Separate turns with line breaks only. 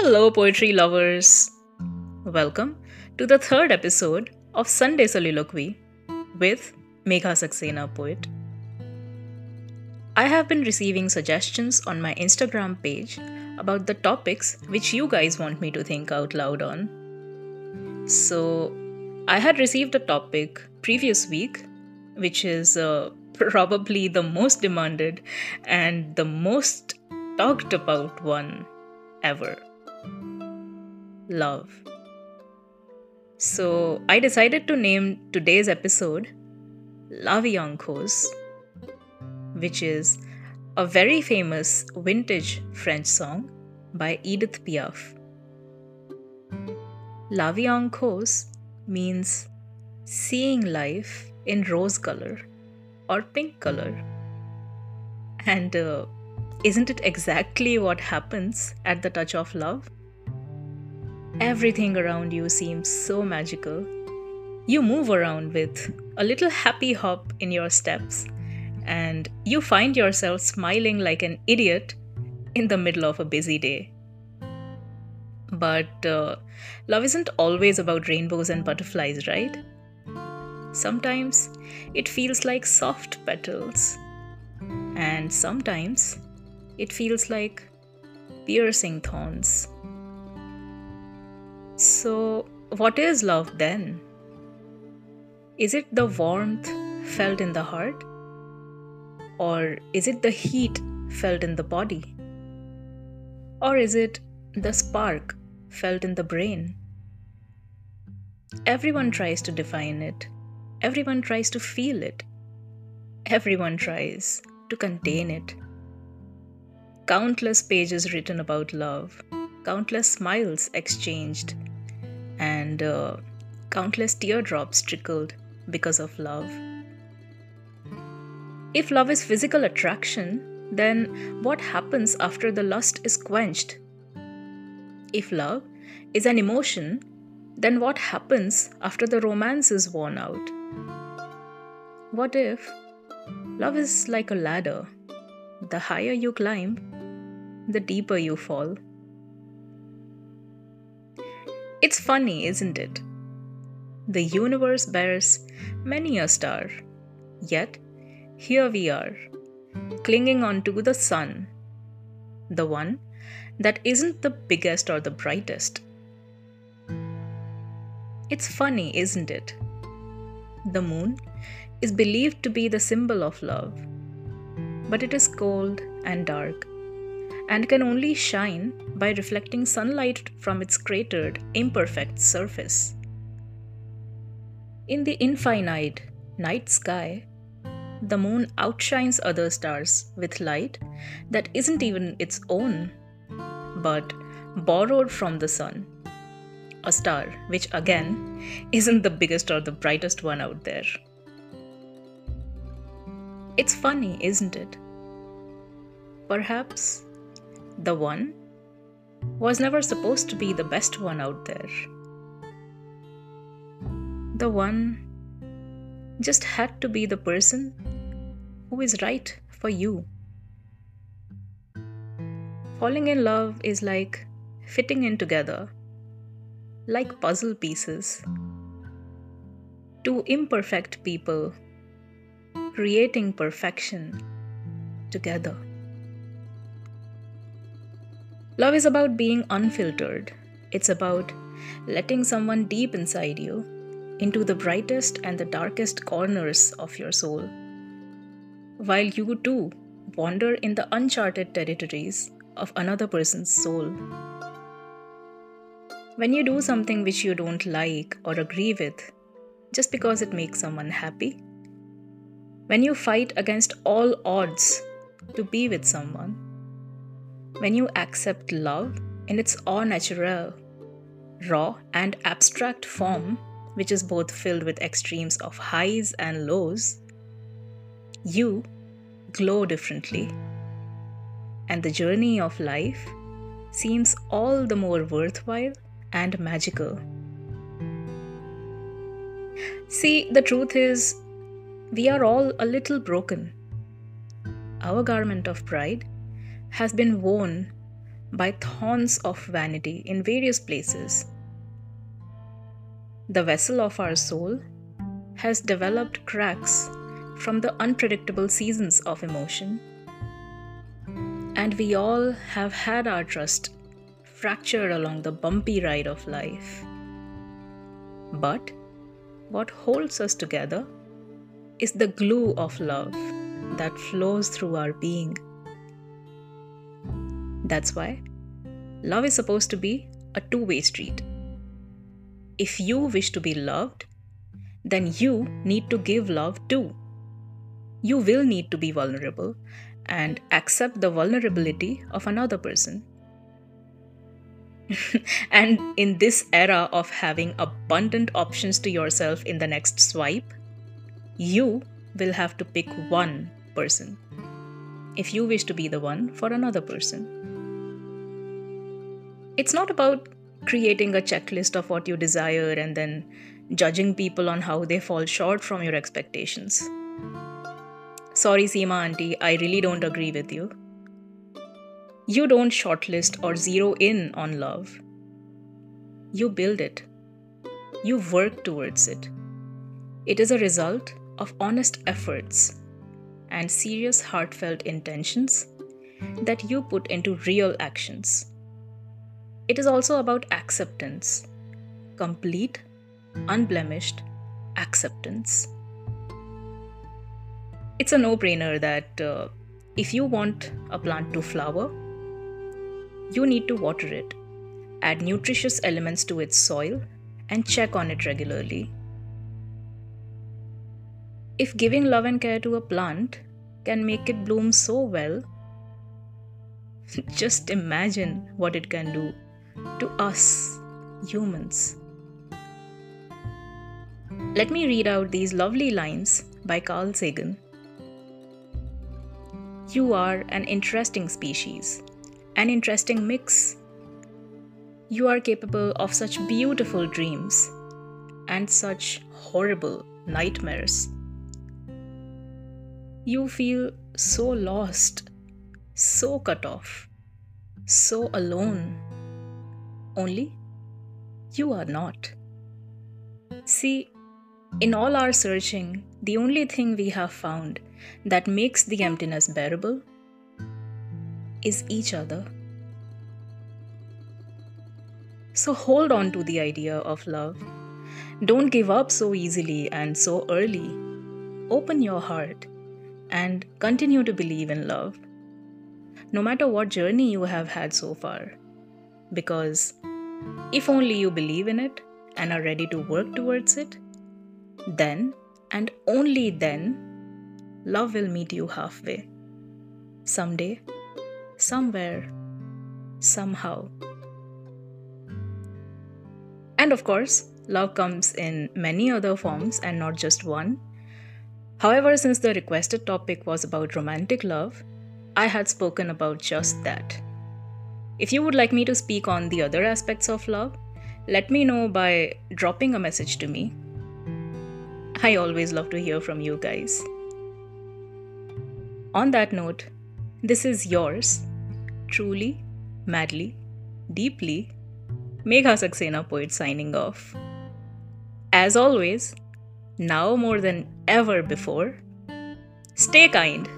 Hello, poetry lovers. Welcome to the third episode of Sunday Soliloquy with Megha Saxena, poet. I have been receiving suggestions on my Instagram page about the topics which you guys want me to think out loud on. So, I had received a topic previous week, which is uh, probably the most demanded and the most talked about one ever love. So I decided to name today's episode La Vie which is a very famous vintage French song by Edith Piaf. La Vie means seeing life in rose color or pink color. And uh, isn't it exactly what happens at the touch of love? Everything around you seems so magical. You move around with a little happy hop in your steps, and you find yourself smiling like an idiot in the middle of a busy day. But uh, love isn't always about rainbows and butterflies, right? Sometimes it feels like soft petals, and sometimes it feels like piercing thorns. So, what is love then? Is it the warmth felt in the heart? Or is it the heat felt in the body? Or is it the spark felt in the brain? Everyone tries to define it. Everyone tries to feel it. Everyone tries to contain it. Countless pages written about love, countless smiles exchanged, and uh, countless teardrops trickled because of love. If love is physical attraction, then what happens after the lust is quenched? If love is an emotion, then what happens after the romance is worn out? What if love is like a ladder? The higher you climb, the deeper you fall. It's funny, isn't it? The universe bears many a star, yet here we are, clinging onto the sun, the one that isn't the biggest or the brightest. It's funny, isn't it? The moon is believed to be the symbol of love, but it is cold and dark and can only shine by reflecting sunlight from its cratered, imperfect surface. In the infinite night sky, the moon outshines other stars with light that isn't even its own, but borrowed from the sun. A star which, again, isn't the biggest or the brightest one out there. It's funny, isn't it? Perhaps the one was never supposed to be the best one out there. The one just had to be the person who is right for you. Falling in love is like fitting in together, like puzzle pieces. Two imperfect people creating perfection together. Love is about being unfiltered. It's about letting someone deep inside you into the brightest and the darkest corners of your soul. While you too wander in the uncharted territories of another person's soul. When you do something which you don't like or agree with, just because it makes someone happy. When you fight against all odds to be with someone when you accept love in its all natural, raw and abstract form, which is both filled with extremes of highs and lows, you glow differently. And the journey of life seems all the more worthwhile and magical. See, the truth is, we are all a little broken. Our garment of pride has been worn by thorns of vanity in various places. The vessel of our soul has developed cracks from the unpredictable seasons of emotion. And we all have had our trust fractured along the bumpy ride of life. But what holds us together is the glue of love that flows through our being. That's why love is supposed to be a two way street. If you wish to be loved, then you need to give love too. You will need to be vulnerable and accept the vulnerability of another person. and in this era of having abundant options to yourself in the next swipe, you will have to pick one person if you wish to be the one for another person. It's not about creating a checklist of what you desire and then judging people on how they fall short from your expectations. Sorry, Seema Auntie, I really don't agree with you. You don't shortlist or zero in on love. You build it. You work towards it. It is a result of honest efforts and serious heartfelt intentions that you put into real actions. It is also about acceptance, complete, unblemished acceptance. It's a no brainer that uh, if you want a plant to flower, you need to water it, add nutritious elements to its soil, and check on it regularly. If giving love and care to a plant can make it bloom so well, just imagine what it can do to us humans. Let me read out these lovely lines by Carl Sagan. You are an interesting species, an interesting mix. You are capable of such beautiful dreams and such horrible nightmares. You feel so lost, so cut off, so alone. Only you are not. See, in all our searching, the only thing we have found that makes the emptiness bearable is each other. So hold on to the idea of love. Don't give up so easily and so early. Open your heart and continue to believe in love, no matter what journey you have had so far. Because if only you believe in it and are ready to work towards it, then and only then love will meet you halfway. Someday, somewhere, somehow. And of course, love comes in many other forms and not just one. However, since the requested topic was about romantic love, I had spoken about just that. If you would like me to speak on the other aspects of love, let me know by dropping a message to me. I always love to hear from you guys. On that note, this is yours, truly, madly, deeply, Megha Saxena poet signing off. As always, now more than ever before, stay kind.